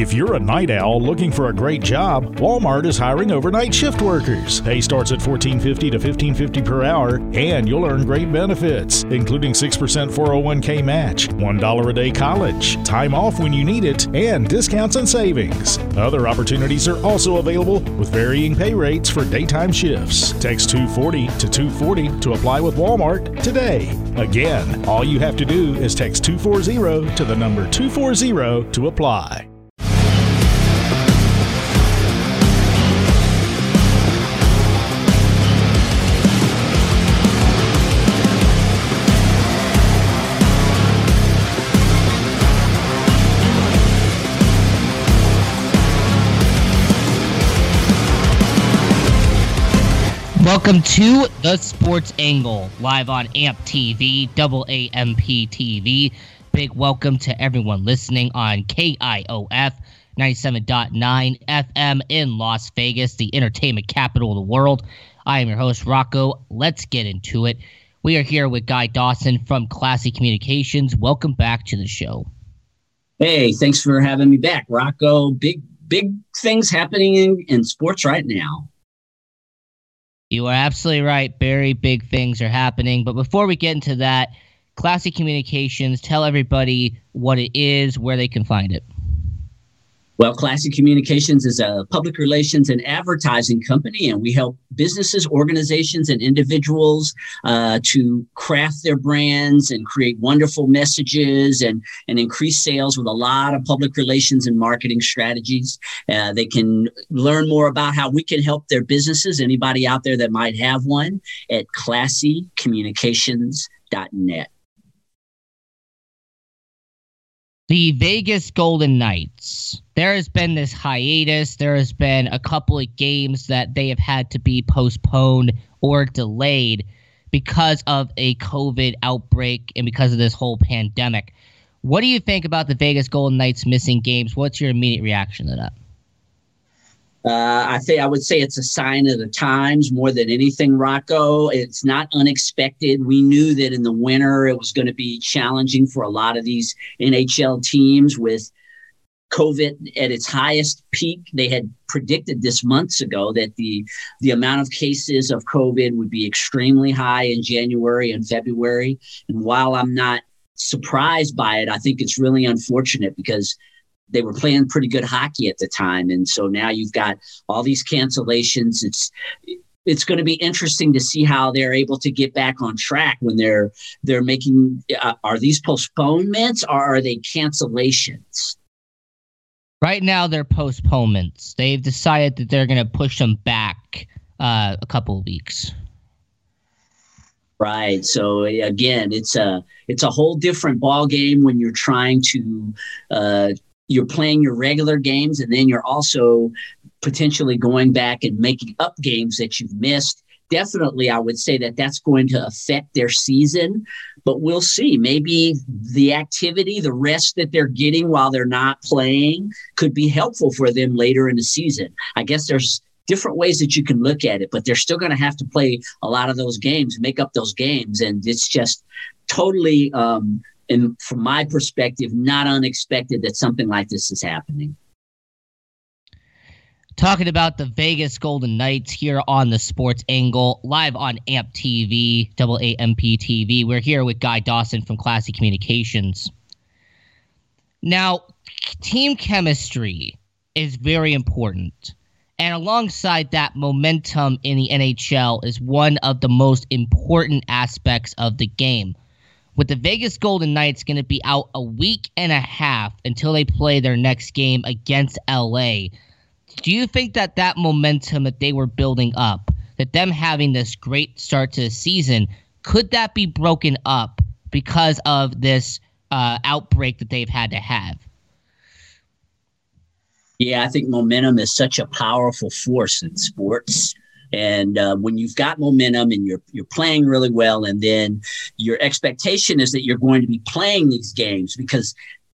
If you're a night owl looking for a great job, Walmart is hiring overnight shift workers. Pay starts at $14.50 to $15.50 per hour, and you'll earn great benefits, including 6% 401k match, $1 a day college, time off when you need it, and discounts and savings. Other opportunities are also available with varying pay rates for daytime shifts. Text 240 to 240 to apply with Walmart today. Again, all you have to do is text 240 to the number 240 to apply. Welcome to the Sports Angle, live on AMP TV, double AMP TV. Big welcome to everyone listening on KIOF 97.9 FM in Las Vegas, the entertainment capital of the world. I am your host, Rocco. Let's get into it. We are here with Guy Dawson from Classy Communications. Welcome back to the show. Hey, thanks for having me back, Rocco. Big, big things happening in, in sports right now. You are absolutely right. Very big things are happening. But before we get into that, Classy Communications, tell everybody what it is, where they can find it. Well, Classy Communications is a public relations and advertising company, and we help businesses, organizations, and individuals uh, to craft their brands and create wonderful messages and, and increase sales with a lot of public relations and marketing strategies. Uh, they can learn more about how we can help their businesses, anybody out there that might have one, at classycommunications.net. the Vegas Golden Knights. There has been this hiatus. There has been a couple of games that they have had to be postponed or delayed because of a COVID outbreak and because of this whole pandemic. What do you think about the Vegas Golden Knights missing games? What's your immediate reaction to that? Uh, I think I would say it's a sign of the times more than anything, Rocco. It's not unexpected. We knew that in the winter it was going to be challenging for a lot of these NHL teams with COVID at its highest peak. They had predicted this months ago that the the amount of cases of COVID would be extremely high in January and February. And while I'm not surprised by it, I think it's really unfortunate because they were playing pretty good hockey at the time, and so now you've got all these cancellations. It's it's going to be interesting to see how they're able to get back on track when they're they're making. Uh, are these postponements or are they cancellations? Right now, they're postponements. They've decided that they're going to push them back uh, a couple of weeks. Right. So again, it's a it's a whole different ball game when you're trying to uh, you're playing your regular games and then you're also potentially going back and making up games that you've missed. Definitely i would say that that's going to affect their season but we'll see. Maybe the activity the rest that they're getting while they're not playing could be helpful for them later in the season. I guess there's different ways that you can look at it but they're still going to have to play a lot of those games make up those games and it's just totally um, and from my perspective, not unexpected that something like this is happening. Talking about the Vegas Golden Knights here on the Sports Angle, live on AMP TV, double AMP TV. We're here with Guy Dawson from Classy Communications. Now, team chemistry is very important. And alongside that, momentum in the NHL is one of the most important aspects of the game with the Vegas Golden Knights going to be out a week and a half until they play their next game against LA. Do you think that that momentum that they were building up, that them having this great start to the season, could that be broken up because of this uh, outbreak that they've had to have? Yeah, I think momentum is such a powerful force in sports. And uh, when you've got momentum and you're you're playing really well, and then your expectation is that you're going to be playing these games because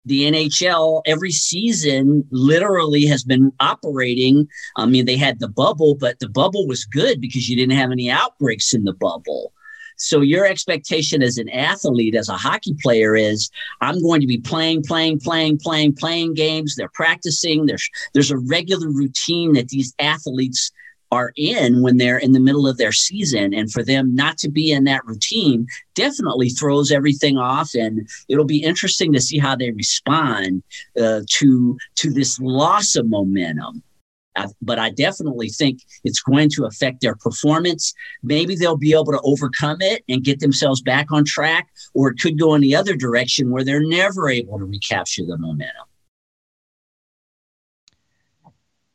the NHL every season literally has been operating. I mean, they had the bubble, but the bubble was good because you didn't have any outbreaks in the bubble. So your expectation as an athlete, as a hockey player, is I'm going to be playing, playing, playing, playing, playing games. They're practicing. There's there's a regular routine that these athletes are in when they're in the middle of their season and for them not to be in that routine definitely throws everything off and it'll be interesting to see how they respond uh, to to this loss of momentum uh, but I definitely think it's going to affect their performance. Maybe they'll be able to overcome it and get themselves back on track, or it could go in the other direction where they're never able to recapture the momentum.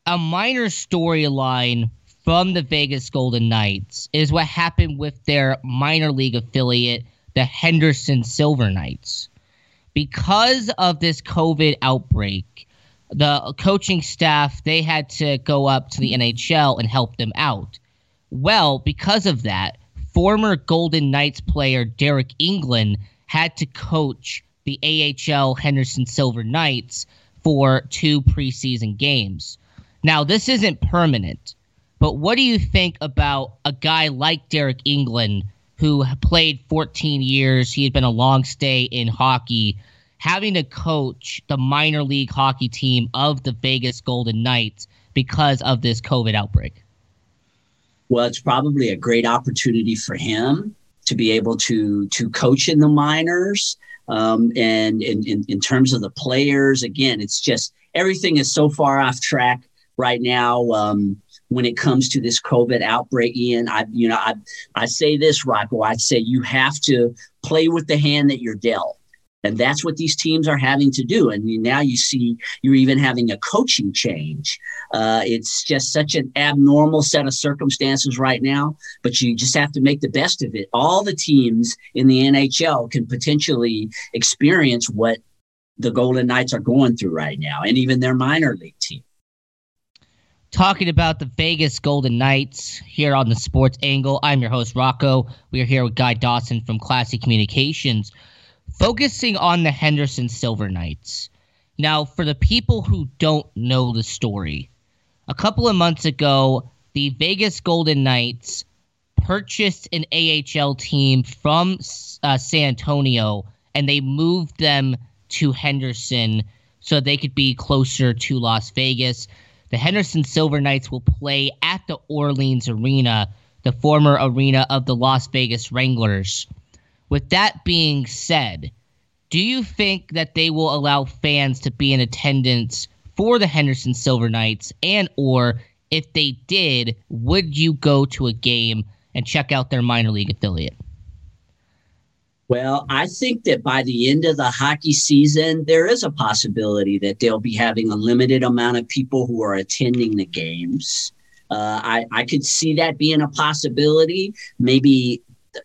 A minor storyline from the Vegas Golden Knights is what happened with their minor league affiliate, the Henderson Silver Knights. Because of this COVID outbreak, the coaching staff they had to go up to the NHL and help them out. Well, because of that, former Golden Knights player Deryk Engelland had to coach the AHL Henderson Silver Knights for two preseason games. Now, this isn't permanent. But what do you think about a guy like Deryk Engelland, who played 14 years? He had been a long stay in hockey, having to coach the minor league hockey team of the Vegas Golden Knights because of this COVID outbreak. Well, it's probably a great opportunity for him to be able to to coach in the minors. Um, and in, in, terms of the players, again, it's just everything is so far off track right now. Um, when it comes to this COVID outbreak, Ian. I, you know, I, I say this, Rocco. I say you have to play with the hand that you're dealt. And that's what these teams are having to do. And now you see you're even having a coaching change. Uh, it's just such an abnormal set of circumstances right now, but you just have to make the best of it. All the teams in the NHL can potentially experience what the Golden Knights are going through right now, and even their minor league team talking about the Vegas Golden Knights here on the Sports Angle. I'm your host, Rocco. We are here with Guy Dawson from Classy Communications, focusing on the Henderson Silver Knights. Now, for the people who don't know the story, a couple of months ago, the Vegas Golden Knights purchased an AHL team from uh, San Antonio and they moved them to Henderson so they could be closer to Las Vegas the Henderson Silver Knights will play at the Orleans Arena, the former arena of the Las Vegas Wranglers. With that being said, do you think that they will allow fans to be in attendance for the Henderson Silver Knights and or if they did, would you go to a game and check out their minor league affiliate? Well, I think that by the end of the hockey season, there is a possibility that they'll be having a limited amount of people who are attending the games. Uh, I, I could see that being a possibility, maybe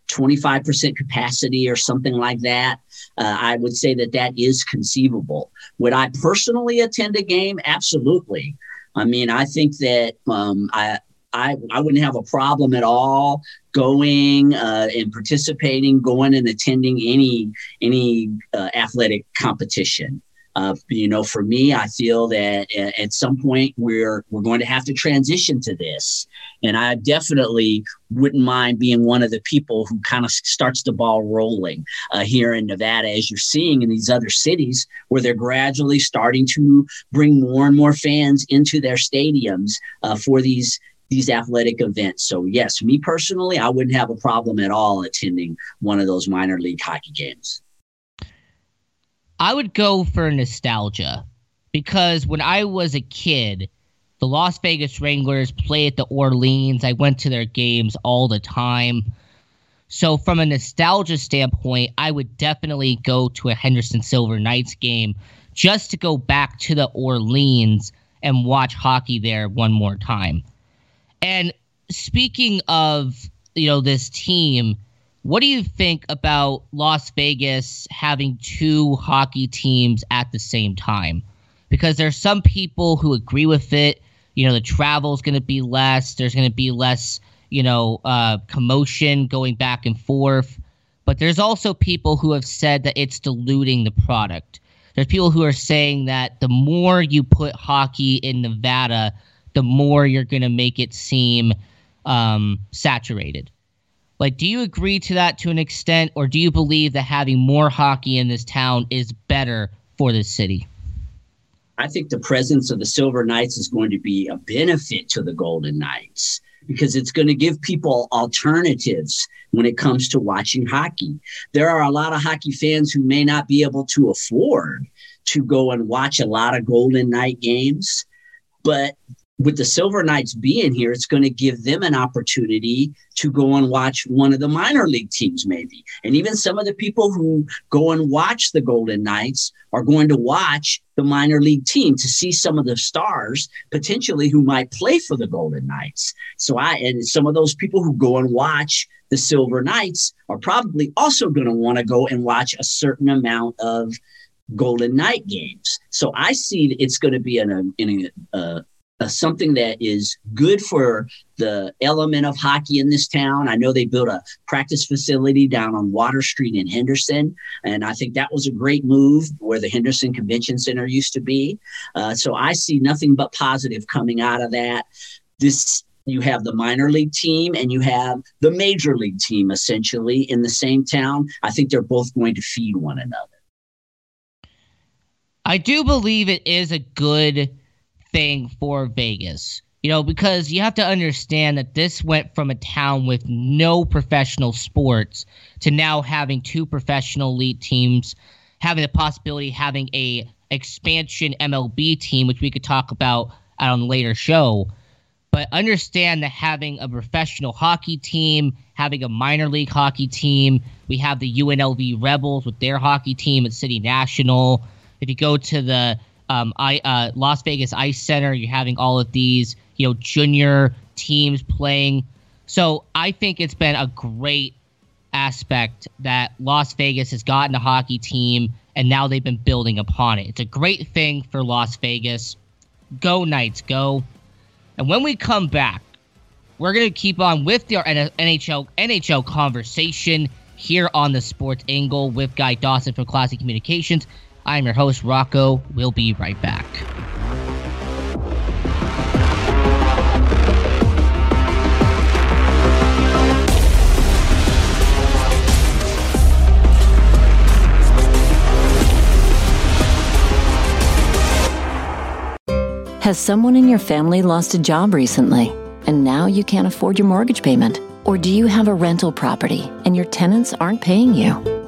25% capacity or something like that. Uh, I would say that that is conceivable. Would I personally attend a game? Absolutely. I mean, I think that um, I, I, I wouldn't have a problem at all going uh, and participating, going and attending any any uh, athletic competition. Uh, you know, for me, I feel that at some point we're we're going to have to transition to this, and I definitely wouldn't mind being one of the people who kind of starts the ball rolling uh, here in Nevada, as you're seeing in these other cities where they're gradually starting to bring more and more fans into their stadiums uh, for these these athletic events. So, yes, me personally, I wouldn't have a problem at all attending one of those minor league hockey games. I would go for nostalgia because when I was a kid, the Las Vegas Wranglers play at the Orleans. I went to their games all the time. So, from a nostalgia standpoint, I would definitely go to a Henderson Silver Knights game just to go back to the Orleans and watch hockey there one more time. And speaking of, you know, this team, what do you think about Las Vegas having two hockey teams at the same time? Because there's some people who agree with it. You know, the travel is going to be less. There's going to be less, you know, uh, commotion going back and forth. But there's also people who have said that it's diluting the product. There's people who are saying that the more you put hockey in Nevada, the more you're going to make it seem um, saturated. Like, do you agree to that to an extent, or do you believe that having more hockey in this town is better for this city? I think the presence of the Silver Knights is going to be a benefit to the Golden Knights because it's going to give people alternatives when it comes to watching hockey. There are a lot of hockey fans who may not be able to afford to go and watch a lot of Golden Knight games, but with the Silver Knights being here, it's going to give them an opportunity to go and watch one of the minor league teams, maybe. And even some of the people who go and watch the Golden Knights are going to watch the minor league team to see some of the stars potentially who might play for the Golden Knights. So I, and some of those people who go and watch the Silver Knights are probably also going to want to go and watch a certain amount of Golden Knight games. So I see it's going to be in a, in a, uh, uh, something that is good for the element of hockey in this town. I know they built a practice facility down on Water Street in Henderson, and I think that was a great move where the Henderson Convention Center used to be. Uh, so I see nothing but positive coming out of that. This you have the minor league team and you have the major league team essentially in the same town. I think they're both going to feed one another. I do believe it is a good thing for Vegas. You know, because you have to understand that this went from a town with no professional sports to now having two professional elite teams, having the possibility of having a expansion MLB team, which we could talk about on a later show. But understand that having a professional hockey team, having a minor league hockey team, we have the UNLV Rebels with their hockey team at City National. If you go to the um, I uh, Las Vegas Ice Center. You're having all of these, you know, junior teams playing. So I think it's been a great aspect that Las Vegas has gotten a hockey team, and now they've been building upon it. It's a great thing for Las Vegas. Go Knights, go! And when we come back, we're gonna keep on with the NHL NHL conversation here on the Sports Angle with Guy Dawson from Classy Communications. I'm your host, Rocco. We'll be right back. Has someone in your family lost a job recently and now you can't afford your mortgage payment? Or do you have a rental property and your tenants aren't paying you?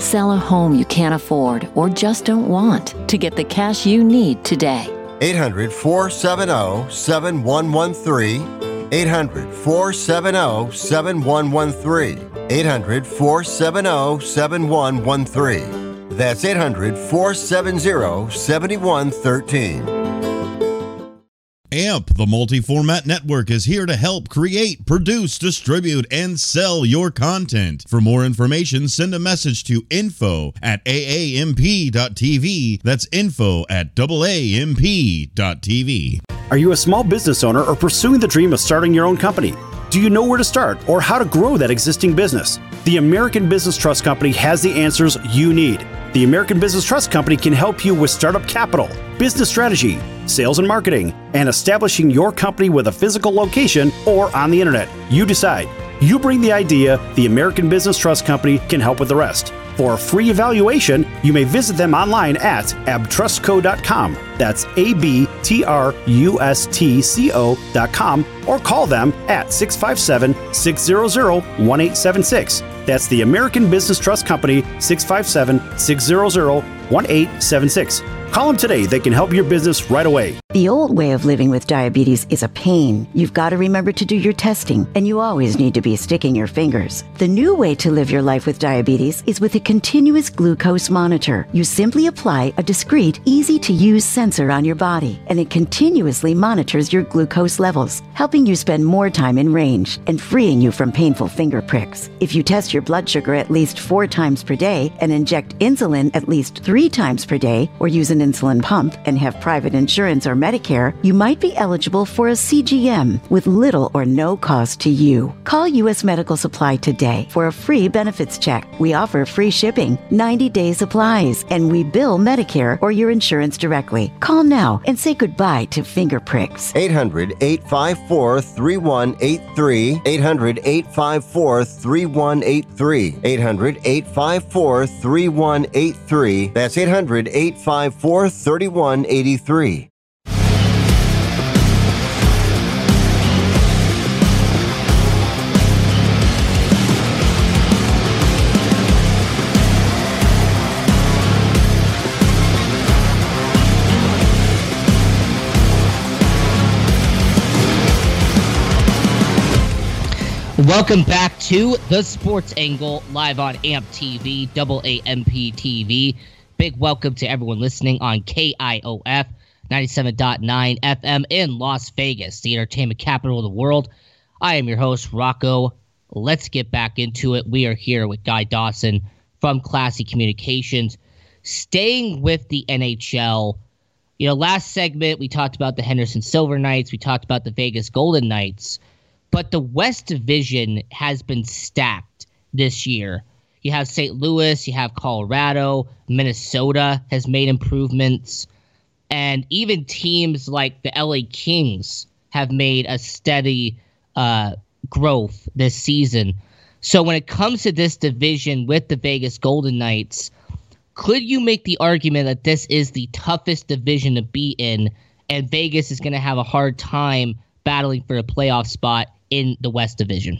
Sell a home you can't afford or just don't want to get the cash you need today. 800 470 7113. 800 470 7113. 800 470 7113. That's 800 470 7113. AMP, the multi format network, is here to help create, produce, distribute, and sell your content. For more information, send a message to info at aamp.tv. That's info at aamp.tv. Are you a small business owner or pursuing the dream of starting your own company? Do you know where to start or how to grow that existing business? The American Business Trust Company has the answers you need. The American Business Trust Company can help you with startup capital, business strategy, sales and marketing, and establishing your company with a physical location or on the internet. You decide. You bring the idea, the American Business Trust Company can help with the rest. For a free evaluation, you may visit them online at abtrustco.com. That's A B T R U S T C O.com or call them at 657 600 1876. That's the American Business Trust Company, 657 600 1876. Call them today. They can help your business right away. The old way of living with diabetes is a pain. You've got to remember to do your testing, and you always need to be sticking your fingers. The new way to live your life with diabetes is with a continuous glucose monitor. You simply apply a discreet, easy to use sensor on your body, and it continuously monitors your glucose levels, helping you spend more time in range and freeing you from painful finger pricks. If you test your blood sugar at least four times per day and inject insulin at least three times per day, or use an insulin pump and have private insurance or Medicare, you might be eligible for a CGM with little or no cost to you. Call U.S. Medical Supply today for a free benefits check. We offer free shipping, 90 day supplies, and we bill Medicare or your insurance directly. Call now and say goodbye to finger pricks. 800 854 3183. 800 854 3183. 800 854 3183. That's 800 854 3183. Welcome back to the Sports Angle live on AMP TV, double AMP TV. Big welcome to everyone listening on KIOF 97.9 FM in Las Vegas, the entertainment capital of the world. I am your host, Rocco. Let's get back into it. We are here with Guy Dawson from Classy Communications. Staying with the NHL, you know, last segment we talked about the Henderson Silver Knights, we talked about the Vegas Golden Knights. But the West Division has been stacked this year. You have St. Louis, you have Colorado, Minnesota has made improvements, and even teams like the LA Kings have made a steady uh, growth this season. So when it comes to this division with the Vegas Golden Knights, could you make the argument that this is the toughest division to be in, and Vegas is going to have a hard time battling for a playoff spot in the West Division.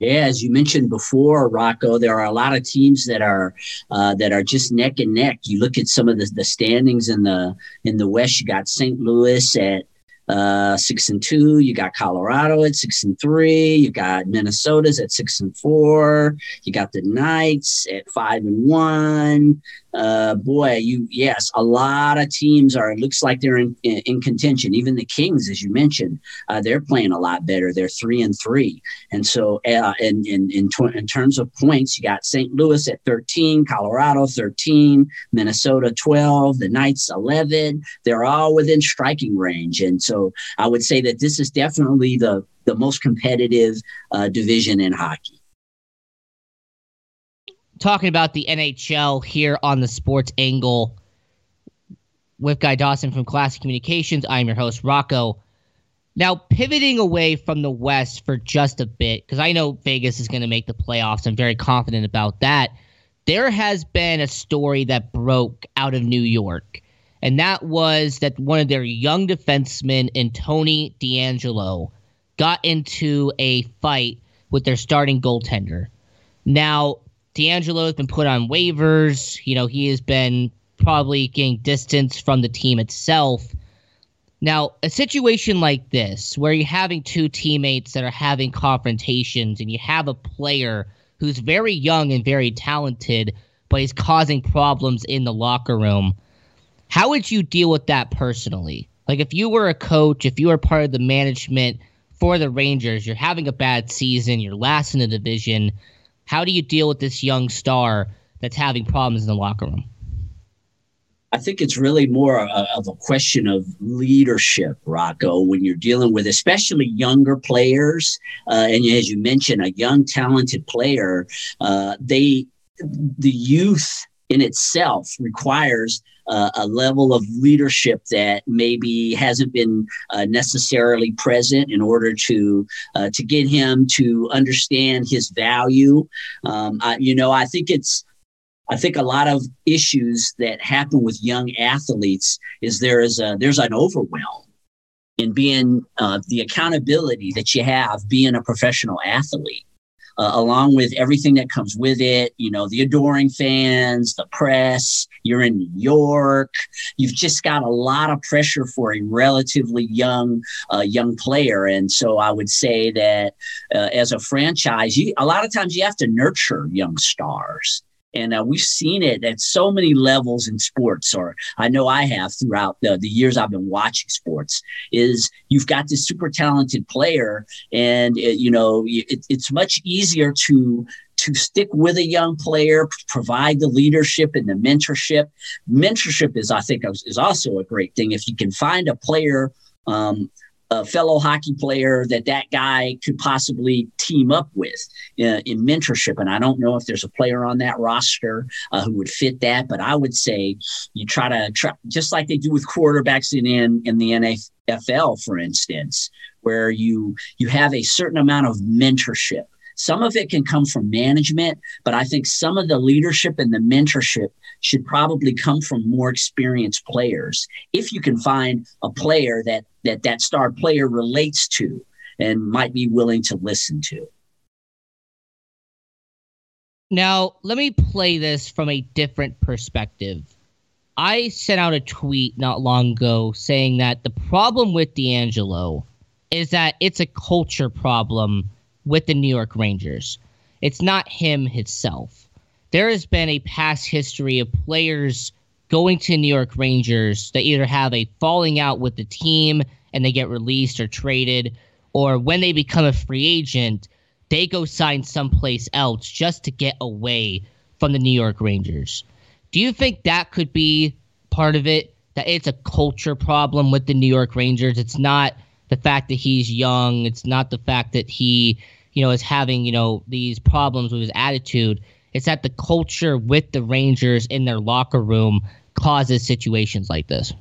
Yeah, as you mentioned before, Rocco, there are a lot of teams that are uh, that are just neck and neck. You look at some of the, the standings in the in the West. You got St. Louis at uh, six and two. You got Colorado at six and three. You got Minnesota's at six and four. You got the Knights at five and one uh, boy, you yes, a lot of teams are. It looks like they're in, in, in contention. Even the Kings, as you mentioned, uh, they're playing a lot better. They're three and three, and so uh, in in in, tw- in terms of points, you got St. Louis at thirteen, Colorado thirteen, Minnesota twelve, the Knights eleven. They're all within striking range, and so I would say that this is definitely the the most competitive uh, division in hockey talking about the NHL here on the Sports Angle with Guy Dawson from Classy Communications. I'm your host, Rocco. Now, pivoting away from the West for just a bit, because I know Vegas is going to make the playoffs. I'm very confident about that. There has been a story that broke out of New York, and that was that one of their young defensemen, Tony DeAngelo, got into a fight with their starting goaltender. Now, DeAngelo has been put on waivers. You know, he has been probably getting distance from the team itself. Now, a situation like this, where you're having two teammates that are having confrontations and you have a player who's very young and very talented, but he's causing problems in the locker room, how would you deal with that personally? Like, if you were a coach, if you were part of the management for the Rangers, you're having a bad season, you're last in the division how do you deal with this young star that's having problems in the locker room? I think it's really more of a question of leadership, Rocco, when you're dealing with especially younger players. Uh, and as you mentioned, a young, talented player, uh, they, the youth in itself requires uh, a level of leadership that maybe hasn't been uh, necessarily present in order to uh, to get him to understand his value. Um, I, you know, I think it's. I think a lot of issues that happen with young athletes is there is a there's an overwhelm in being uh, the accountability that you have being a professional athlete uh, along with everything that comes with it, you know, the adoring fans, the press, you're in New York, you've just got a lot of pressure for a relatively young, uh, young player. And so I would say that uh, as a franchise, you, a lot of times you have to nurture young stars. And uh, we've seen it at so many levels in sports, or I know I have throughout the, the years I've been watching sports. Is you've got this super talented player, and it, you know it, it's much easier to to stick with a young player, provide the leadership and the mentorship. Mentorship is, I think, is also a great thing if you can find a player. Um, a fellow hockey player that that guy could possibly team up with uh, in mentorship. And I don't know if there's a player on that roster uh, who would fit that, but I would say you try to try just like they do with quarterbacks in in, in the NFL, for instance, where you you have a certain amount of mentorship. Some of it can come from management, but I think some of the leadership and the mentorship should probably come from more experienced players. If you can find a player that that that star player relates to and might be willing to listen to. Now, let me play this from a different perspective. I sent out a tweet not long ago saying that the problem with DeAngelo is that it's a culture problem with the New York Rangers. It's not him himself. There has been a past history of players going to New York Rangers that either have a falling out with the team and they get released or traded, or when they become a free agent, they go sign someplace else just to get away from the New York Rangers. Do you think that could be part of it? That it's a culture problem with the New York Rangers? It's not the fact that he's young. It's not the fact that he, you know, is having, you know, these problems with his attitude. It's that the culture with the Rangers in their locker room causes situations like this.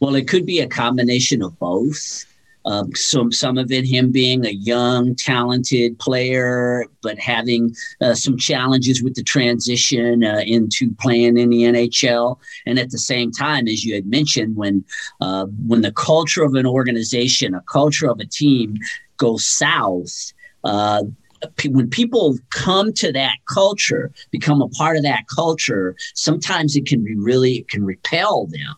Well, it could be a combination of both. Um, some some of it him being a young, talented player, but having uh, some challenges with the transition uh, into playing in the NHL, and at the same time, as you had mentioned, when uh, when the culture of an organization, a culture of a team goes south. Uh, when people come to that culture, become a part of that culture, sometimes it can be really, it can repel them,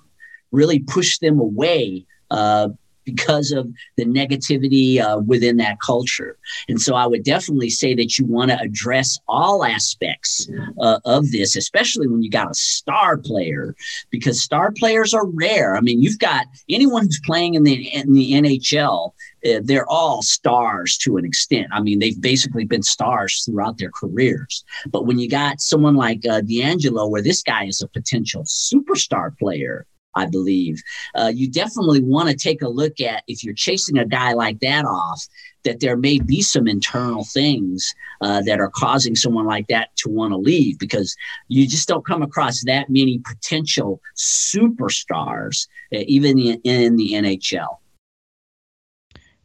really push them away uh, because of the negativity uh, within that culture. And so I would definitely say that you want to address all aspects uh, of this, especially when you got a star player, because star players are rare. I mean, you've got anyone who's playing in the in the NHL. Uh, they're all stars to an extent. I mean, they've basically been stars throughout their careers. But when you got someone like uh, DeAngelo, where this guy is a potential superstar player, I believe. Uh, you definitely want to take a look at if you're chasing a guy like that off, that there may be some internal things uh, that are causing someone like that to want to leave because you just don't come across that many potential superstars, uh, even in, in the NHL.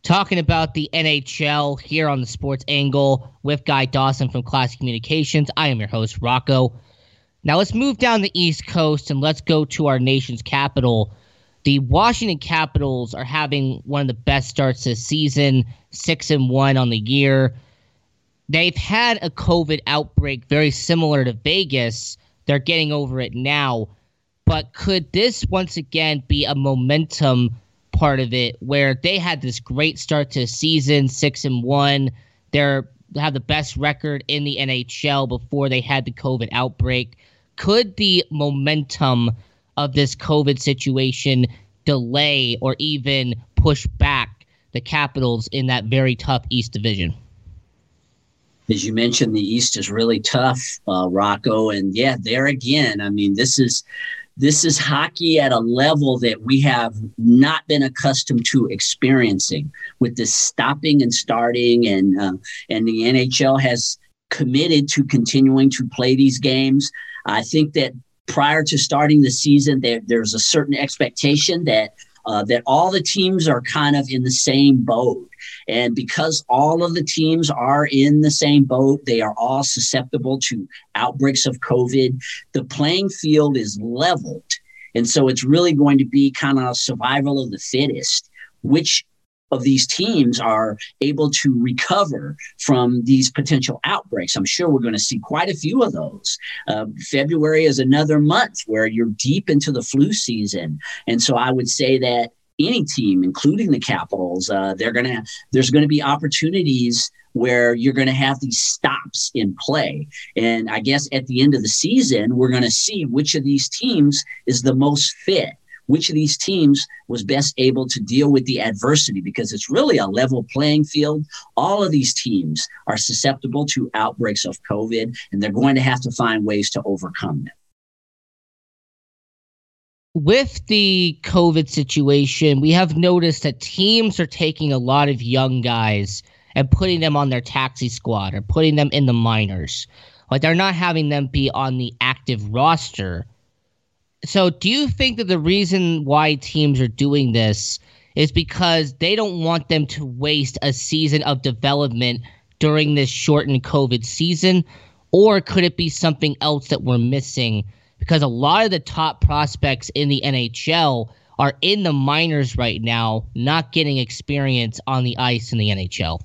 Talking about the NHL here on the Sports Angle with Guy Dawson from Classy Communications. I am your host, Rocco. Now let's move down the East Coast and let's go to our nation's capital. The Washington Capitals are having one of the best starts this season, six and one on the year. They've had a COVID outbreak very similar to Vegas. They're getting over it now. But could this once again be a momentum part of it where they had this great start to season, six and one? They're have the best record in the NHL before they had the COVID outbreak could the momentum of this COVID situation delay or even push back the Capitals in that very tough East Division? As you mentioned, the East is really tough, uh, Rocco, and yeah, there again. I mean, this is this is hockey at a level that we have not been accustomed to experiencing with this stopping and starting and uh, and the NHL has committed to continuing to play these games I think that prior to starting the season, there, there's a certain expectation that uh, that all the teams are kind of in the same boat. And because all of the teams are in the same boat, they are all susceptible to outbreaks of COVID. The playing field is leveled. And so it's really going to be kind of survival of the fittest, which of these teams are able to recover from these potential outbreaks. I'm sure we're going to see quite a few of those. Uh, February is another month where you're deep into the flu season. And so I would say that any team, including the Capitals, uh, they're gonna there's going to be opportunities where you're going to have these stops in play. And I guess at the end of the season, we're going to see which of these teams is the most fit which of these teams was best able to deal with the adversity because it's really a level playing field. All of these teams are susceptible to outbreaks of COVID, and they're going to have to find ways to overcome them. With the COVID situation, we have noticed that teams are taking a lot of young guys and putting them on their taxi squad or putting them in the minors. Like they're not having them be on the active roster so, do you think that the reason why teams are doing this is because they don't want them to waste a season of development during this shortened COVID season? Or could it be something else that we're missing? Because a lot of the top prospects in the NHL are in the minors right now, not getting experience on the ice in the NHL.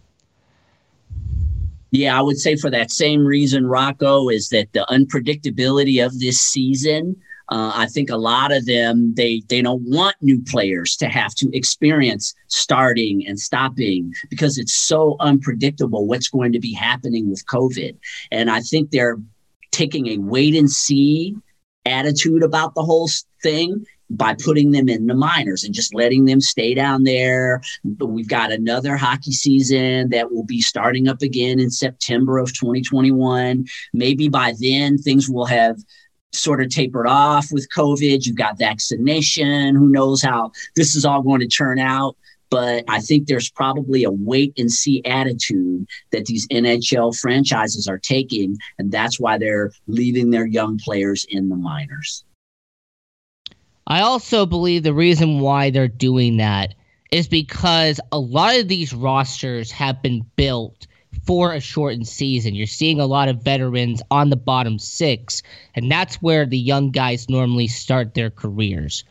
Yeah, I would say for that same reason, Rocco, is that the unpredictability of this season uh, I think a lot of them they they don't want new players to have to experience starting and stopping because it's so unpredictable what's going to be happening with COVID. And I think they're taking a wait and see attitude about the whole thing by putting them in the minors and just letting them stay down there. We've got another hockey season that will be starting up again in September of 2021. Maybe by then things will have sort of tapered off with COVID. You've got vaccination. Who knows how this is all going to turn out? But I think there's probably a wait and see attitude that these NHL franchises are taking. And that's why they're leaving their young players in the minors. I also believe the reason why they're doing that is because a lot of these rosters have been built for a shortened season. You're seeing a lot of veterans on the bottom six, and that's where the young guys normally start their careers.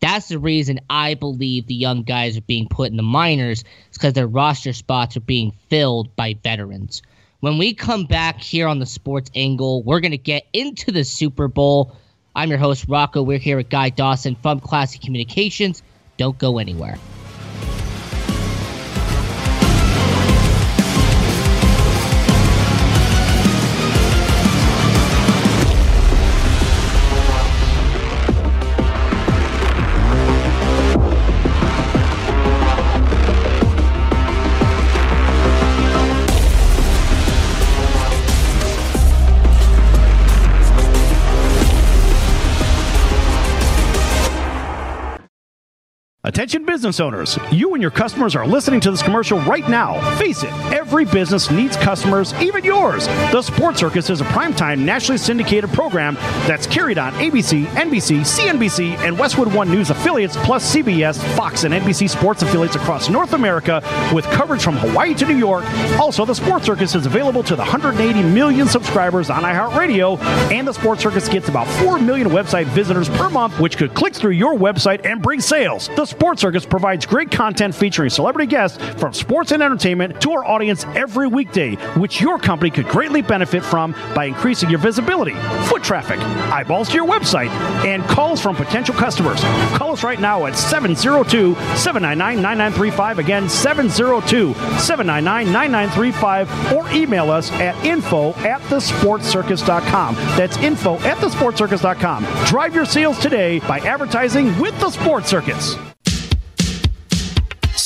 That's the reason I believe the young guys are being put in the minors, is because their roster spots are being filled by veterans. When we come back here on the Sports Angle, we're going to get into the Super Bowl. I'm your host, Rocco. We're here with Guy Dawson from Classy Communications. Don't go anywhere. Attention business owners, you and your customers are listening to this commercial right now. Face it, every business needs customers, even yours. The Sports Circus is a primetime nationally syndicated program that's carried on ABC, NBC, CNBC, and Westwood One News affiliates, plus CBS, Fox, and NBC sports affiliates across North America with coverage from Hawaii to New York. Also, the Sports Circus is available to the 180 million subscribers on iHeartRadio, and the Sports Circus gets about 4 million website visitors per month, which could click through your website and bring sales. The Sports Circus provides great content featuring celebrity guests from sports and entertainment to our audience every weekday, which your company could greatly benefit from by increasing your visibility, foot traffic, eyeballs to your website, and calls from potential customers. Call us right now at 702 799 9935. Again, 702 799 9935, or email us at info at thesportscircus.com. That's info at thesportscircus.com. Drive your sales today by advertising with the Sports Circus.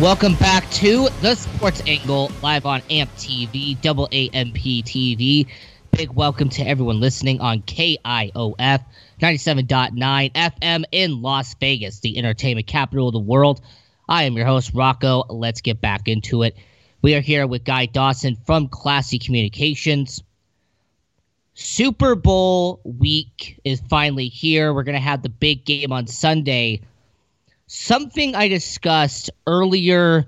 Welcome back to the Sports Angle live on AMP TV, double AMP TV. Big welcome to everyone listening on KIOF 97.9 FM in Las Vegas, the entertainment capital of the world. I am your host, Rocco. Let's get back into it. We are here with Guy Dawson from Classy Communications. Super Bowl week is finally here. We're going to have the big game on Sunday something I discussed earlier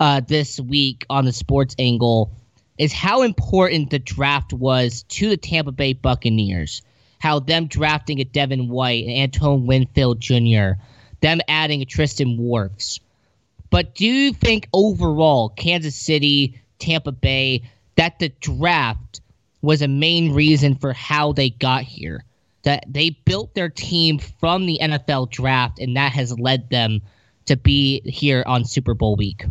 uh, this week on the sports angle is how important the draft was to the Tampa Bay Buccaneers. How them drafting a Devin White and Antoine Winfield Jr., them adding a Tristan Wirfs. But do you think overall, Kansas City, Tampa Bay, that the draft was a main reason for how they got here? That they built their team from the NFL draft, and that has led them to be here on Super Bowl week.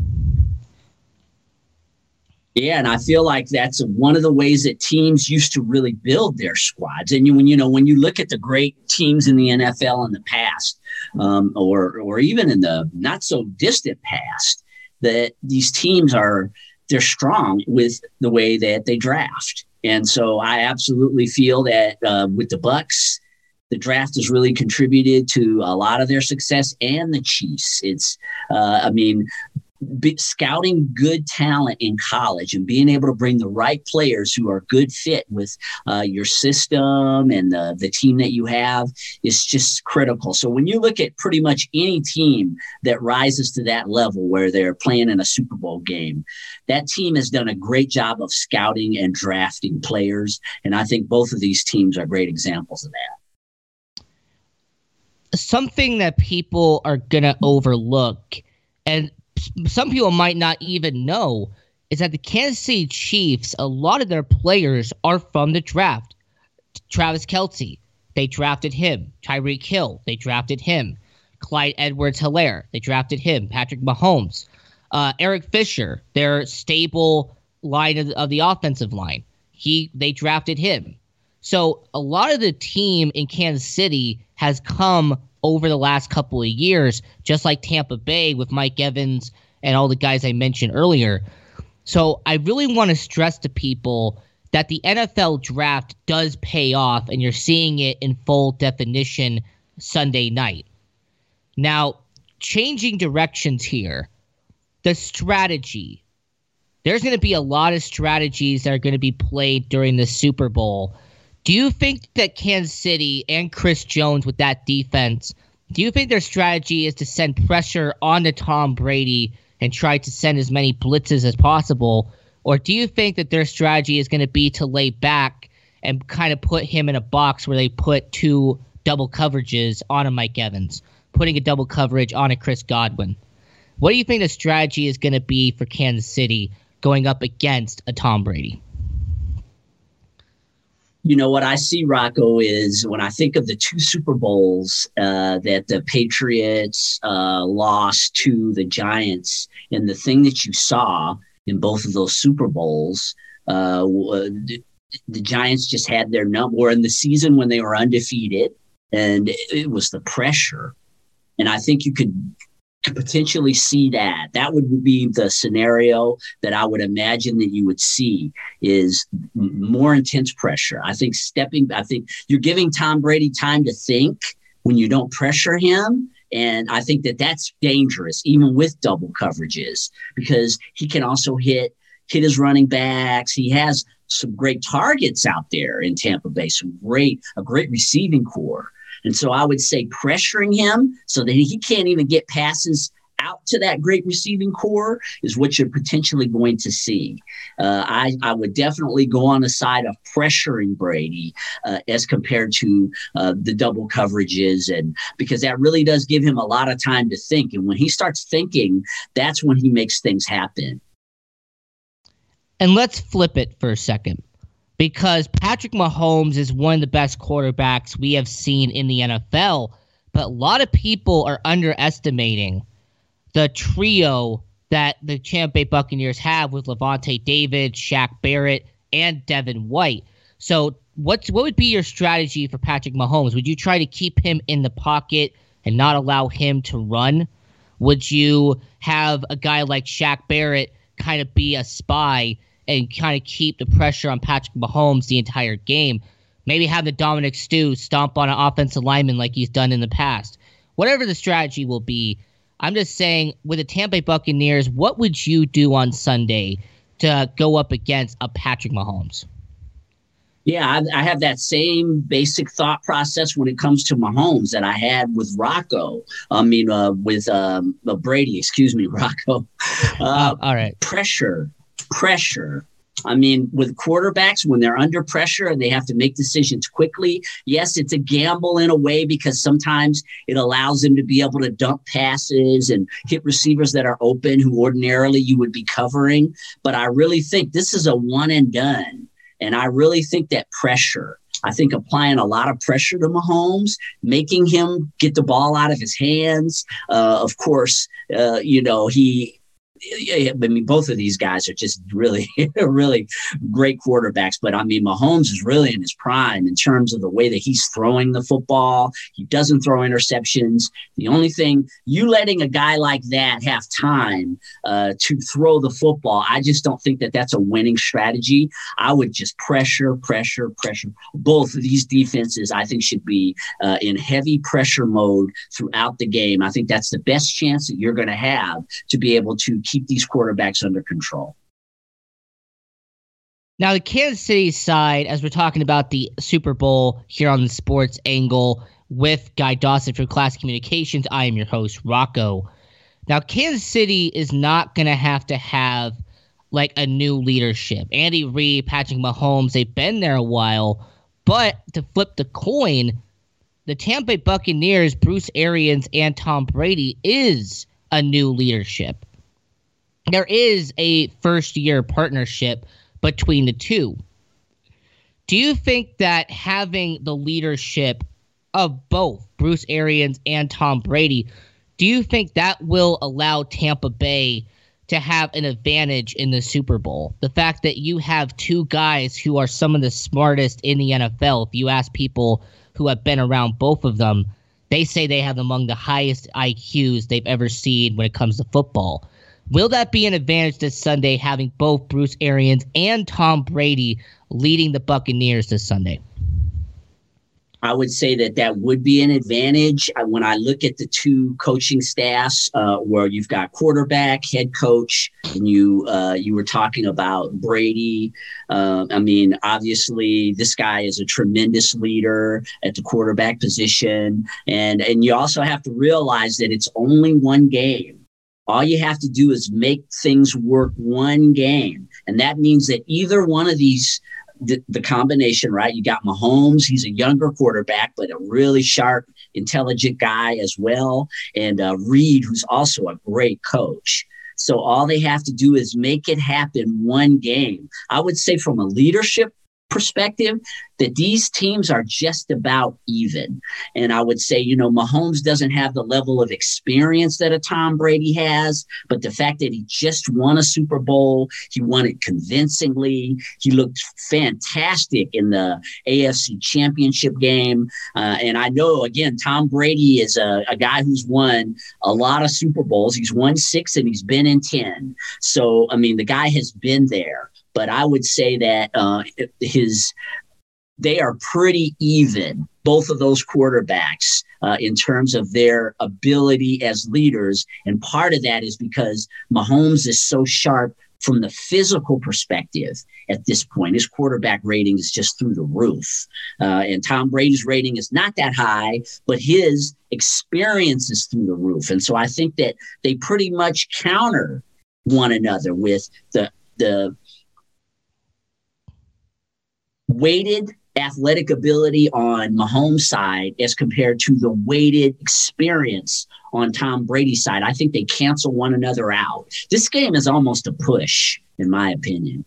Yeah, and I feel like that's one of the ways that teams used to really build their squads. And you, when you know when you look at the great teams in the NFL in the past, um, or or even in the not so distant past, that these teams are they're strong with the way that they draft. And so I absolutely feel that uh, with the Bucks, the draft has really contributed to a lot of their success and the Chiefs. It's, uh, I mean, scouting good talent in college and being able to bring the right players who are good fit with uh, your system and the, the team that you have is just critical. So when you look at pretty much any team that rises to that level where they're playing in a Super Bowl game, that team has done a great job of scouting and drafting players. And I think both of these teams are great examples of that something that people are going to overlook and some people might not even know is that the Kansas City Chiefs, a lot of their players are from the draft. Travis Kelce, they drafted him. Tyreek Hill, they drafted him. Clyde Edwards Helaire, they drafted him. Patrick Mahomes. Uh, Eric Fisher, their stable line of, of the offensive line. He they drafted him. So a lot of the team in Kansas City has come over the last couple of years, just like Tampa Bay with Mike Evans and all the guys I mentioned earlier. So I really want to stress to people that the NFL draft does pay off, and you're seeing it in full definition Sunday night. Now, changing directions here, the strategy. there's going to be a lot of strategies that are going to be played during the Super Bowl. Do you think that Kansas City and Chris Jones with that defense, do you think their strategy is to send pressure on the Tom Brady and try to send as many blitzes as possible? Or do you think that their strategy is going to be to lay back and kind of put him in a box where they put two double coverages on a Mike Evans, putting a double coverage on a Chris Godwin? What do you think the strategy is going to be for Kansas City going up against a Tom Brady? You know what I see, Rocco, is when I think of the two Super Bowls uh, that the Patriots uh, lost to the Giants, and the thing that you saw in both of those Super Bowls, uh, the, the, Giants just had their number. in the season when they were undefeated, and it was the pressure. And I think you could potentially see that. That would be the scenario that I would imagine that you would see is more intense pressure. I think stepping, I think you're giving Tom Brady time to think when you don't pressure him. And I think that that's dangerous, even with double coverages, because he can also hit hit his running backs. He has some great targets out there in Tampa Bay, some great a great receiving corps. And so I would say pressuring him so that he can't even get passes out to that great receiving corps is what you're potentially going to see. Uh, I, I would definitely go on the side of pressuring Brady uh, as compared to uh, the double coverages, and because that really does give him a lot of time to think. And when he starts thinking, that's when he makes things happen. And let's flip it for a second because Patrick Mahomes is one of the best quarterbacks we have seen in the NFL. But a lot of people are underestimating the trio that the Tampa Bay Buccaneers have with Lavonte David, Shaq Barrett, and Devin White. So, what's what would be your strategy for Patrick Mahomes? Would you try to keep him in the pocket and not allow him to run? Would you have a guy like Shaq Barrett kind of be a spy and kind of keep the pressure on Patrick Mahomes the entire game. Maybe have the Ndamukong Suh stomp on an offensive lineman like he's done in the past. Whatever the strategy will be, I'm just saying with the Tampa Bay Buccaneers, what would you do on Sunday to go up against a Patrick Mahomes? Yeah, I, I, have that same basic thought process when it comes to Mahomes that I had with Rocco. I mean, uh, with um, uh, Brady, excuse me, Rocco. Uh, oh, all right. Pressure, pressure. I mean, with quarterbacks, when they're under pressure and they have to make decisions quickly, yes, it's a gamble in a way because sometimes it allows them to be able to dump passes and hit receivers that are open who ordinarily you would be covering. But I really think this is a one and done. And I really think that pressure, I think applying a lot of pressure to Mahomes, making him get the ball out of his hands. Uh, of course, uh, you know, he I mean, both of these guys are just really, really great quarterbacks. But I mean, Mahomes is really in his prime in terms of the way that he's throwing the football. He doesn't throw interceptions. The only thing you letting a guy like that have time uh, to throw the football, I just don't think that that's a winning strategy. I would just pressure, pressure, pressure. Both of these defenses, I think, should be uh, in heavy pressure mode throughout the game. I think that's the best chance that you're going to have to be able to keep these quarterbacks under control. Now, the Kansas City side, as we're talking about the Super Bowl here on the sports angle with Guy Dawson from Classy Communications, I am your host, Rocco. Now, Kansas City is not going to have to have like a new leadership. Andy Reid, Patrick Mahomes, they've been there a while. But to flip the coin, the Tampa Bay Buccaneers, Bruce Arians, and Tom Brady is a new leadership there is a first year partnership between the two. Do you think that having the leadership of both Bruce Arians and Tom Brady, do you think that will allow Tampa Bay to have an advantage in the Super Bowl? The fact that you have two guys who are some of the smartest in the NFL, if you ask people who have been around both of them, they say they have among the highest IQs they've ever seen when it comes to football. Will that be an advantage this Sunday, having both Bruce Arians and Tom Brady leading the Buccaneers this Sunday? I would say that that would be an advantage when I look at the two coaching staffs, uh, where you've got quarterback, head coach, and you uh, you were talking about Brady. Uh, I mean, obviously, this guy is a tremendous leader at the quarterback position, and and you also have to realize that it's only one game. All you have to do is make things work one game, and that means that either one of these the, the combination, right? You got Mahomes, he's a younger quarterback, but a really sharp, intelligent guy as well. And uh, Reid, who's also a great coach. So all they have to do is make it happen one game. I would say from a leadership perspective that these teams are just about even. And I would say, you know, Mahomes doesn't have the level of experience that a Tom Brady has, but the fact that he just won a Super Bowl, he won it convincingly. He looked fantastic in the AFC Championship game. Uh, and I know, again, Tom Brady is a, a guy who's won a lot of Super Bowls. He's won six and he's been in 10. So, I mean, the guy has been there but I would say that uh, his they are pretty even, both of those quarterbacks, uh, in terms of their ability as leaders. And part of that is because Mahomes is so sharp from the physical perspective at this point. His quarterback rating is just through the roof. Uh, and Tom Brady's rating is not that high, but his experience is through the roof. And so I think that they pretty much counter one another with the the weighted athletic ability on Mahomes' side as compared to the weighted experience on Tom Brady's side. I think they cancel one another out. This game is almost a push, in my opinion.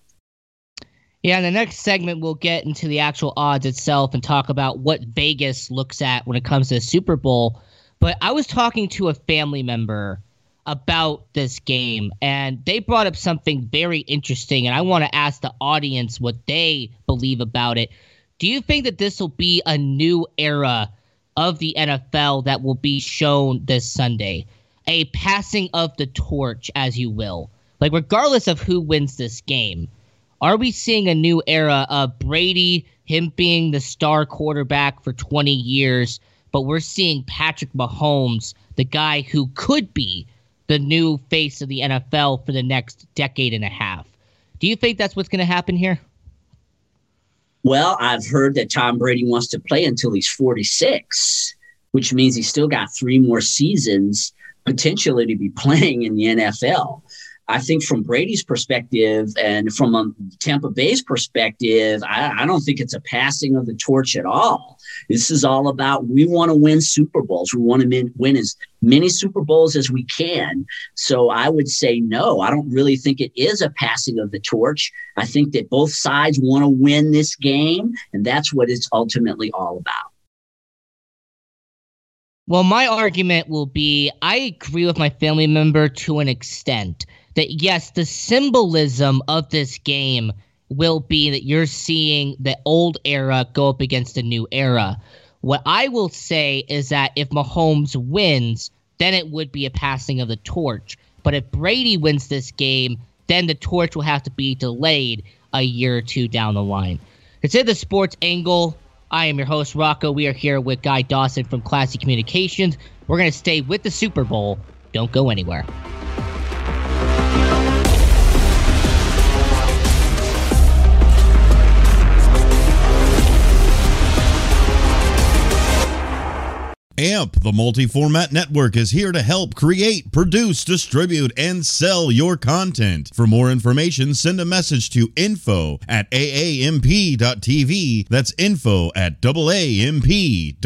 Yeah, in the next segment, we'll get into the actual odds itself and talk about what Vegas looks at when it comes to the Super Bowl. But I was talking to a family member about this game, and they brought up something very interesting, and I want to ask the audience what they believe about it. Do you think that this will be a new era of the NFL that will be shown this Sunday? A passing of the torch, as you will. Like, regardless of who wins this game, are we seeing a new era of Brady, him being the star quarterback for 20 years, but we're seeing Patrick Mahomes, the guy who could be the new face of the NFL for the next decade and a half. Do you think that's what's going to happen here? Well, I've heard that Tom Brady wants to play until he's 46, which means he's still got three more seasons potentially to be playing in the NFL. I think from Brady's perspective and from a Tampa Bay's perspective, I, I, don't think it's a passing of the torch at all. This is all about we want to win Super Bowls. We want to win, win as many Super Bowls as we can. So I would say no. I don't really think it is a passing of the torch. I think that both sides want to win this game, and that's what it's ultimately all about. Well, my argument will be I agree with my family member to an extent that yes, the symbolism of this game will be that you're seeing the old era go up against the new era. What I will say is that if Mahomes wins, then it would be a passing of the torch. But if Brady wins this game, then the torch will have to be delayed a year or two down the line. Consider the sports angle. I am your host, Rocco. We are here with Guy Dawson from Classy Communications. We're going to stay with the Super Bowl. Don't go anywhere. AMP, the multi format network, is here to help create, produce, distribute, and sell your content. For more information, send a message to info at aamp.tv. That's info at aamp.tv.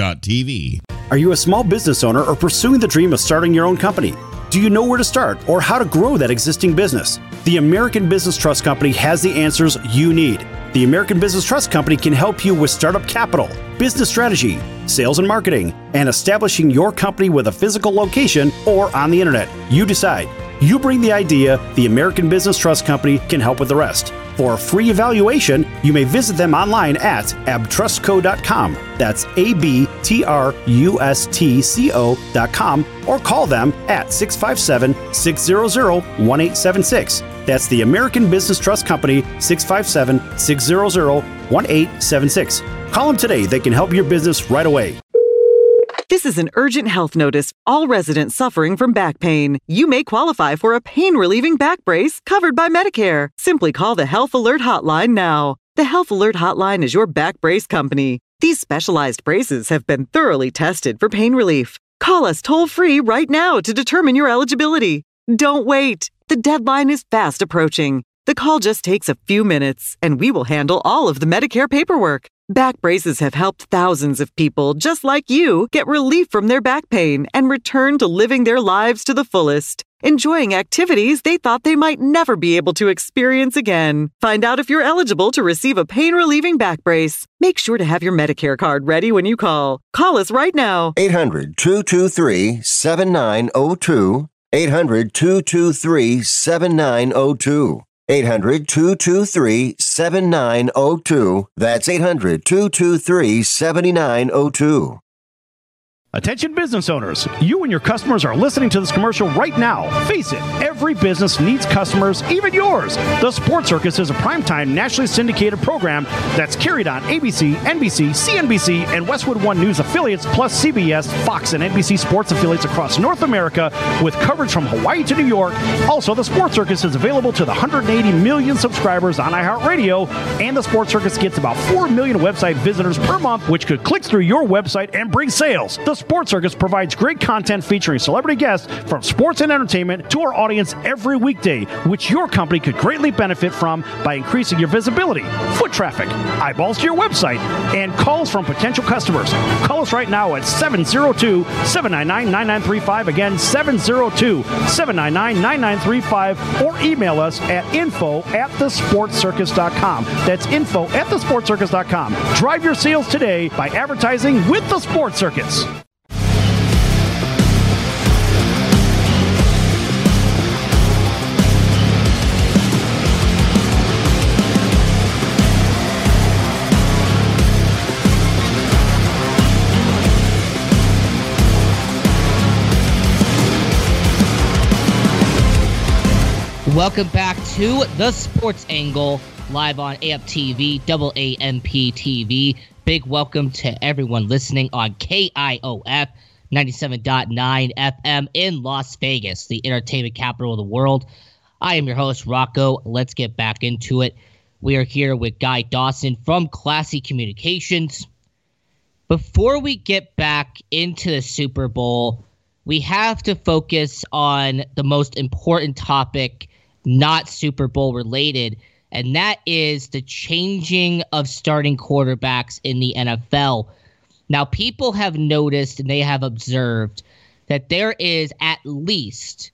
Are you a small business owner or pursuing the dream of starting your own company? Do you know where to start or how to grow that existing business? The American Business Trust Company has the answers you need. The American Business Trust Company can help you with startup capital, business strategy, sales and marketing, and establishing your company with a physical location or on the internet. You decide. You bring the idea, the American Business Trust Company can help with the rest. For a free evaluation, you may visit them online at abtrustco.com. That's A B T R U S T C O.com or call them at 657 600 1876. That's the American Business Trust Company, 657 600 1876. Call them today. They can help your business right away. This is an urgent health notice. All residents suffering from back pain. You may qualify for a pain relieving back brace covered by Medicare. Simply call the Health Alert Hotline now. The Health Alert Hotline is your back brace company. These specialized braces have been thoroughly tested for pain relief. Call us toll free right now to determine your eligibility. Don't wait. The deadline is fast approaching. The call just takes a few minutes, and we will handle all of the Medicare paperwork. Back braces have helped thousands of people just like you get relief from their back pain and return to living their lives to the fullest, enjoying activities they thought they might never be able to experience again. Find out if you're eligible to receive a pain relieving back brace. Make sure to have your Medicare card ready when you call. Call us right now. 800 223 7902. 800 223 7902. 800 223 7902. That's 800 223 7902. Attention business owners, you and your customers are listening to this commercial right now. Face it, every business needs customers, even yours. The Sports Circus is a primetime nationally syndicated program that's carried on ABC, NBC, CNBC, and Westwood One News affiliates, plus CBS, Fox, and NBC sports affiliates across North America with coverage from Hawaii to New York. Also, the Sports Circus is available to the 180 million subscribers on iHeartRadio, and the Sports Circus gets about 4 million website visitors per month, which could click through your website and bring sales. The Sports Circus provides great content featuring celebrity guests from sports and entertainment to our audience every weekday, which your company could greatly benefit from by increasing your visibility, foot traffic, eyeballs to your website, and calls from potential customers. Call us right now at 702 799 9935. Again, 702 799 9935, or email us at info at thesportscircus.com. That's info at thesportscircus.com. Drive your sales today by advertising with the Sports Circus. Welcome back to the Sports Angle live on AMP TV, double AMP TV. Big welcome to everyone listening on KIOF 97.9 FM in Las Vegas, the entertainment capital of the world. I am your host, Rocco. Let's get back into it. We are here with Guy Dawson from Classy Communications. Before we get back into the Super Bowl, we have to focus on the most important topic not Super Bowl related, and that is the changing of starting quarterbacks in the NFL. Now, people have noticed and they have observed that there is at least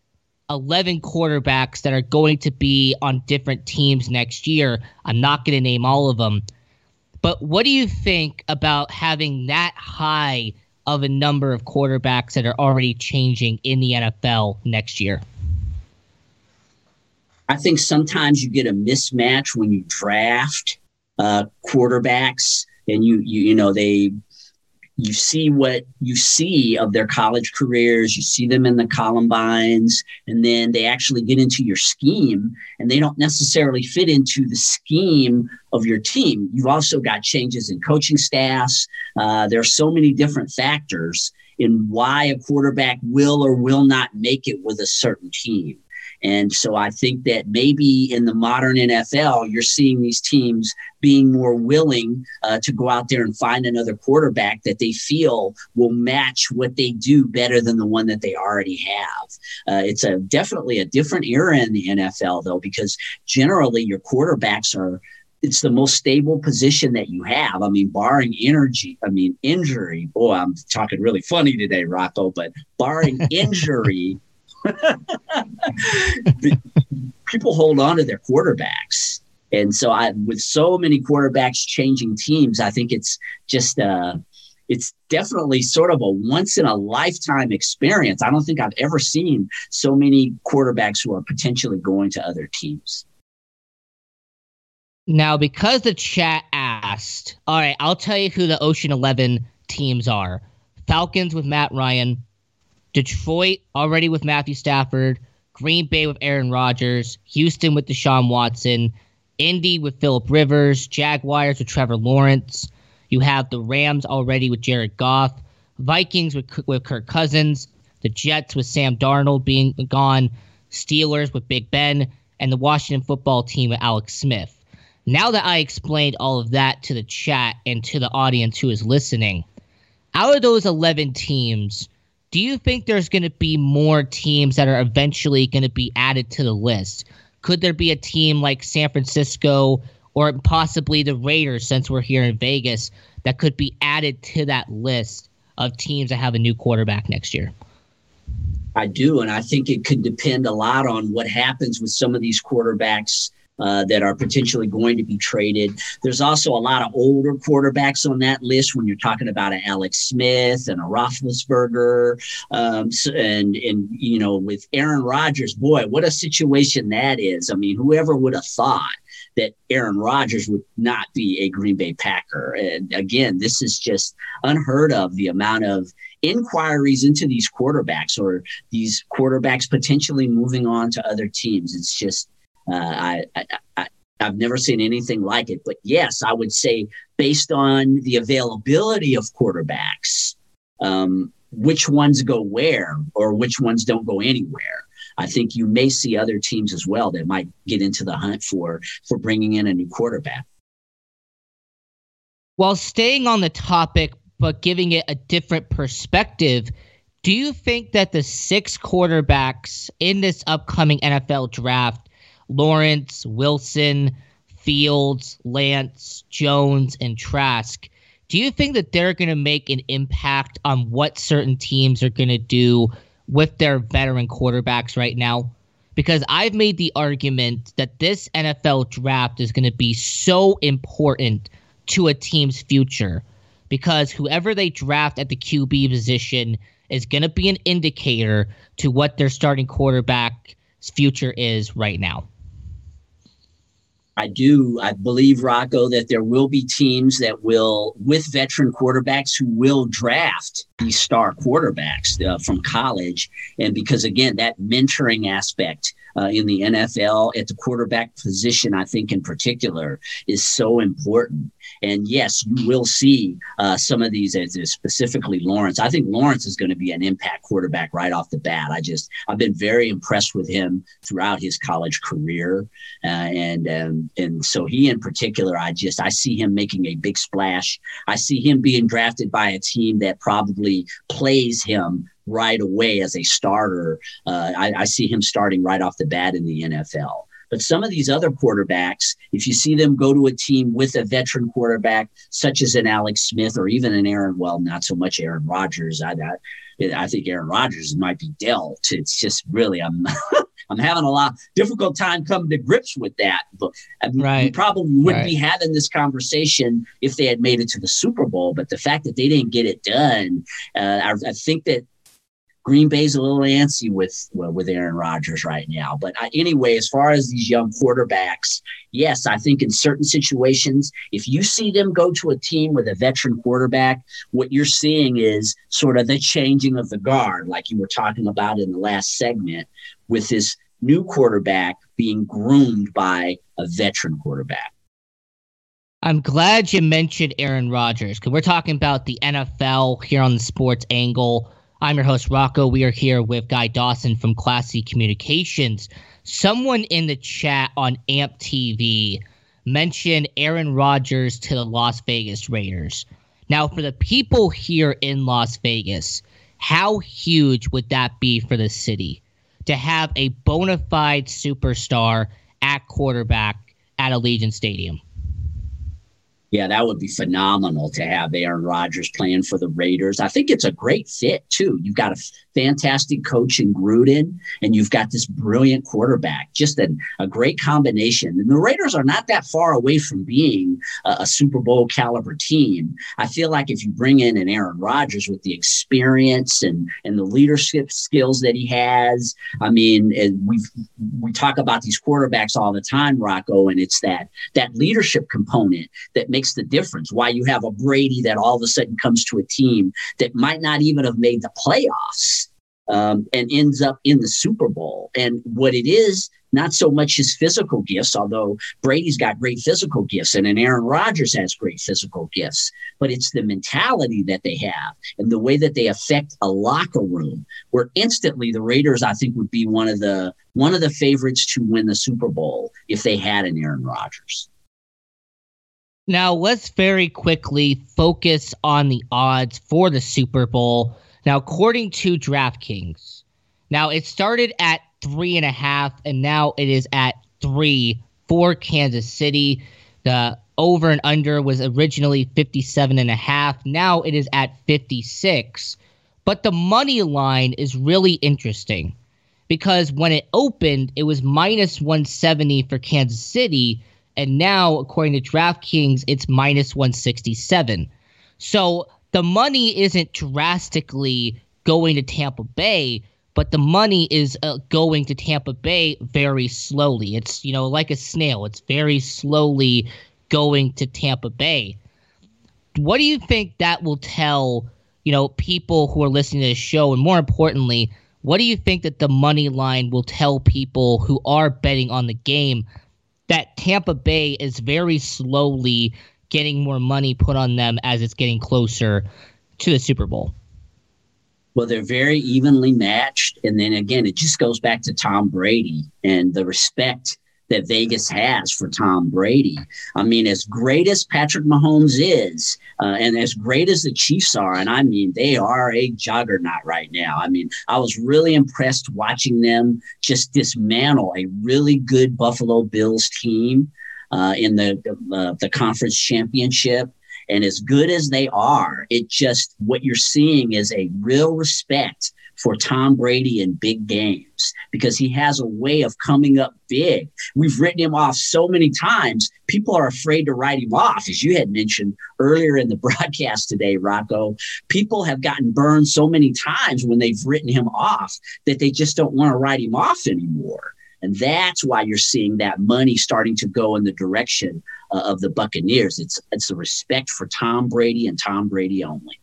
11 quarterbacks that are going to be on different teams next year. I'm not going to name all of them. But what do you think about having that high of a number of quarterbacks that are already changing in the NFL next year? I think sometimes you get a mismatch when you draft uh, quarterbacks, and you you you know they you see what you see of their college careers, you see them in the combines, and then they actually get into your scheme and they don't necessarily fit into the scheme of your team. You've also got changes in coaching staffs. Uh, there are so many different factors in why a quarterback will or will not make it with a certain team. And so I think that maybe in the modern NFL, you're seeing these teams being more willing uh, to go out there and find another quarterback that they feel will match what they do better than the one that they already have. Uh, it's a definitely a different era in the NFL though, because generally your quarterbacks are it's the most stable position that you have. I mean, barring energy, I mean, injury. Boy, I'm talking really funny today, Rocco, but barring injury, people hold on to their quarterbacks. And so I with so many quarterbacks changing teams, I think it's just uh it's definitely sort of a once in a lifetime experience. I don't think I've ever seen so many quarterbacks who are potentially going to other teams. Now, because the chat asked, all right, I'll tell you who the Ocean 11 teams are Falcons with Matt Ryan, Detroit already with Matthew Stafford, Green Bay with Aaron Rodgers, Houston with Deshaun Watson, Indy with Philip Rivers, Jaguars with Trevor Lawrence, You have the Rams already with Jared Goff, Vikings with, with Kirk Cousins, the Jets with Sam Darnold being gone, Steelers with Big Ben, and the Washington football team with Alex Smith. Now that I explained all of that to the chat and to the audience who is listening, out of those 11 teams, do you think there's going to be more teams that are eventually going to be added to the list? Could there be a team like San Francisco or possibly the Raiders, since we're here in Vegas, that could be added to that list of teams that have a new quarterback next year? I do. And I think it could depend a lot on what happens with some of these quarterbacks uh, that are potentially going to be traded. There's also a lot of older quarterbacks on that list when you're talking about an Alex Smith and a Roethlisberger, um, and and you know with Aaron Rodgers, boy, what a situation that is. I mean, whoever would have thought that Aaron Rodgers would not be a Green Bay Packer. And again, this is just unheard of the amount of inquiries into these quarterbacks or these quarterbacks potentially moving on to other teams. It's just uh, I, I, I I've never seen anything like it. But yes, I would say based on the availability of quarterbacks, um, which ones go where or which ones don't go anywhere. I think you may see other teams as well that might get into the hunt for for bringing in a new quarterback. While staying on the topic but giving it a different perspective, do you think that the six quarterbacks in this upcoming NFL draft Lawrence, Wilson, Fields, Lance, Jones, and Trask. Do you think that they're going to make an impact on what certain teams are going to do with their veteran quarterbacks right now? Because I've made the argument that this NFL draft is going to be so important to a team's future because whoever they draft at the QB position is going to be an indicator to what their starting quarterback's future is right now. I do. I believe Rocco that there will be teams that will, with veteran quarterbacks, who will draft these star quarterbacks uh, from college, and because again, that mentoring aspect uh, in the NFL at the quarterback position, I think in particular, is so important. And yes, you will see uh, some of these, as specifically Lawrence. I think Lawrence is going to be an impact quarterback right off the bat. I just, I've been very impressed with him throughout his college career, uh, and um, and so he in particular, I just, I see him making a big splash. I see him being drafted by a team that probably plays him right away as a starter. Uh, I, I see him starting right off the bat in the NFL. But some of these other quarterbacks, if you see them go to a team with a veteran quarterback, such as an Alex Smith or even an Aaron, well, not so much Aaron Rodgers. I, I, I think Aaron Rodgers might be dealt. It's just really, I'm. I'm having a lot difficult time coming to grips with that. But I right. we probably wouldn't right. be having this conversation if they had made it to the Super Bowl. But the fact that they didn't get it done, uh, I, I, think that Green Bay's a little antsy with well, with Aaron Rodgers right now. But uh, anyway, as far as these young quarterbacks, yes, I think in certain situations, if you see them go to a team with a veteran quarterback, what you're seeing is sort of the changing of the guard, like you were talking about in the last segment, with this new quarterback being groomed by a veteran quarterback. I'm glad you mentioned Aaron Rodgers because we're talking about the NFL here on the sports angle. I'm your host, Rocco. We are here with Guy Dawson from Classy Communications. Someone in the chat on AMP TV mentioned Aaron Rodgers to the Las Vegas Raiders. Now, for the people here in Las Vegas, how huge would that be for the city to have a bona fide superstar at quarterback at Allegiant Stadium? yeah, that would be phenomenal to have Aaron Rodgers playing for the Raiders. I think it's a great fit too. You've got a fantastic coach in Gruden, and you've got this brilliant quarterback. Just a, a great combination. And the Raiders are not that far away from being a, a Super Bowl caliber team. I feel like if you bring in an Aaron Rodgers with the experience and and the leadership skills that he has, I mean, we we talk about these quarterbacks all the time, Rocco, and it's that that leadership component that makes makes the difference. Why you have a Brady that all of a sudden comes to a team that might not even have made the playoffs. Um, and ends up in the Super Bowl. And what it is, not so much his physical gifts, although Brady's got great physical gifts and, and Aaron Rodgers has great physical gifts, but it's the mentality that they have and the way that they affect a locker room where instantly the Raiders, I think, would be one of the one of the favorites to win the Super Bowl if they had an Aaron Rodgers. Now, let's very quickly focus on the odds for the Super Bowl. Now, according to DraftKings, now it started at three and a half, and now it is at three for Kansas City. The over and under was originally 57 and a half. Now it is at 56. But the money line is really interesting because when it opened, it was minus 170 for Kansas City. And now, according to DraftKings, it's minus 167. So the money isn't drastically going to Tampa Bay, but the money is uh, going to Tampa Bay very slowly. It's, you know, like a snail, it's very slowly going to Tampa Bay. What do you think that will tell, you know, people who are listening to this show? And more importantly, what do you think that the money line will tell people who are betting on the game that Tampa Bay is very slowly getting more money put on them as it's getting closer to the Super Bowl? Well, they're very evenly matched. And then again, it just goes back to Tom Brady and the respect that Vegas has for Tom Brady. I mean, as great as Patrick Mahomes is, uh, and as great as the Chiefs are, and I mean, they are a juggernaut right now. I mean, I was really impressed watching them just dismantle a really good Buffalo Bills team uh, in the uh, the conference championship. And as good as they are, it just what you're seeing is a real respect for Tom Brady in big games because he has a way of coming up big. We've written him off so many times, people are afraid to write him off. As you had mentioned earlier in the broadcast today, Rocco, people have gotten burned so many times when they've written him off that they just don't want to write him off anymore. And that's why you're seeing that money starting to go in the direction uh, of the Buccaneers. It's it's the respect for Tom Brady and Tom Brady only.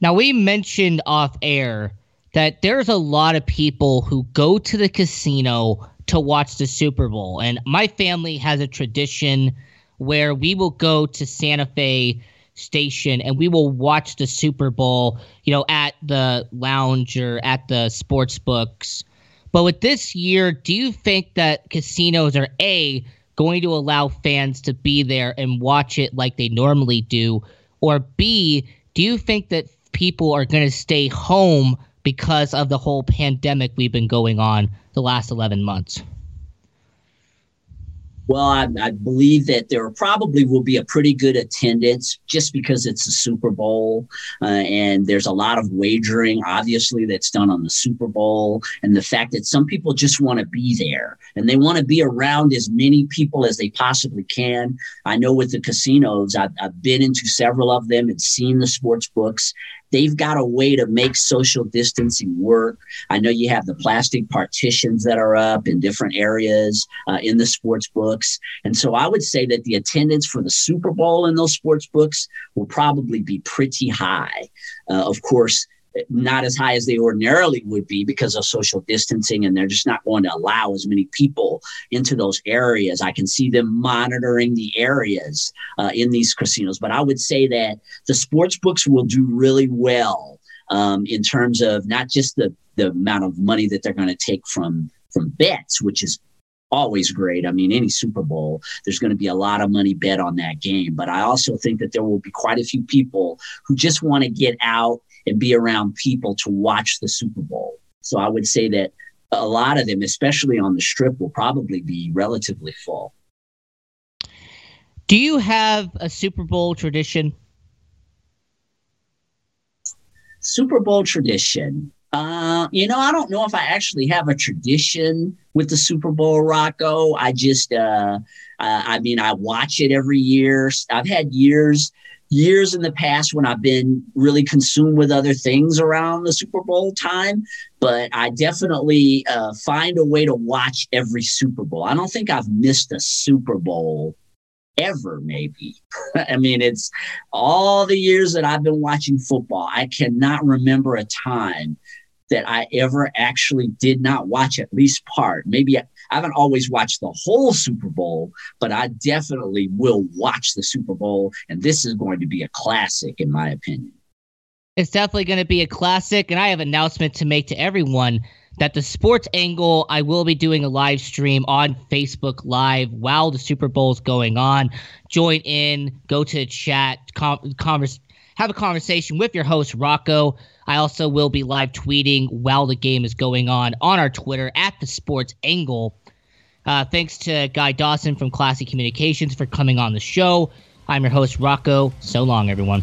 Now, we mentioned off air that there's a lot of people who go to the casino to watch the Super Bowl. And my family has a tradition where we will go to Santa Fe station and we will watch the Super Bowl, you know, at the lounge or at the sports books. But with this year, do you think that casinos are A, going to allow fans to be there and watch it like they normally do? Or B, do you think that people are going to stay home because of the whole pandemic we've been going on the last 11 months? Well, I, I, believe that there probably will be a pretty good attendance just because it's a Super Bowl uh, and there's a lot of wagering, obviously, that's done on the Super Bowl. And the fact that some people just want to be there and they want to be around as many people as they possibly can. I know with the casinos, I've, I've been into several of them and seen the sports books, they've got a way to make social distancing work. I know you have the plastic partitions that are up in different areas uh, in the sports books. And so I would say that the attendance for the Super Bowl in those sports books will probably be pretty high. Uh, of course, not as high as they ordinarily would be because of social distancing and they're just not going to allow as many people into those areas i can see them monitoring the areas uh, in these casinos but i would say that the sports books will do really well um, in terms of not just the the amount of money that they're going to take from from bets which is always great. I mean, any Super Bowl, there's going to be a lot of money bet on that game. But I also think that there will be quite a few people who just want to get out and be around people to watch the Super Bowl. So I would say that a lot of them, especially on the strip, will probably be relatively full. Do you have a Super Bowl tradition? Super Bowl tradition. Uh, you know, I don't know if I actually have a tradition with the Super Bowl, Rocco. I just, uh, uh, I mean, I watch it every year. I've had years years in the past when I've been really consumed with other things around the Super Bowl time, but I definitely uh, find a way to watch every Super Bowl. I don't think I've missed a Super Bowl ever, maybe. I mean, it's all the years that I've been watching football. I cannot remember a time that I ever actually did not watch at least part. Maybe I haven't always watched the whole Super Bowl, but I definitely will watch the Super Bowl. And this is going to be a classic, in my opinion. It's definitely going to be a classic. And I have an announcement to make to everyone that the sports angle, I will be doing a live stream on Facebook Live while the Super Bowl is going on. Join in, go to chat, com- converse, have a conversation with your host, Rocco. I also will be live tweeting while the game is going on on our Twitter at the sports angle. Uh, thanks to Guy Dawson from Classy Communications for coming on the show. I'm your host, Rocco. So long, everyone.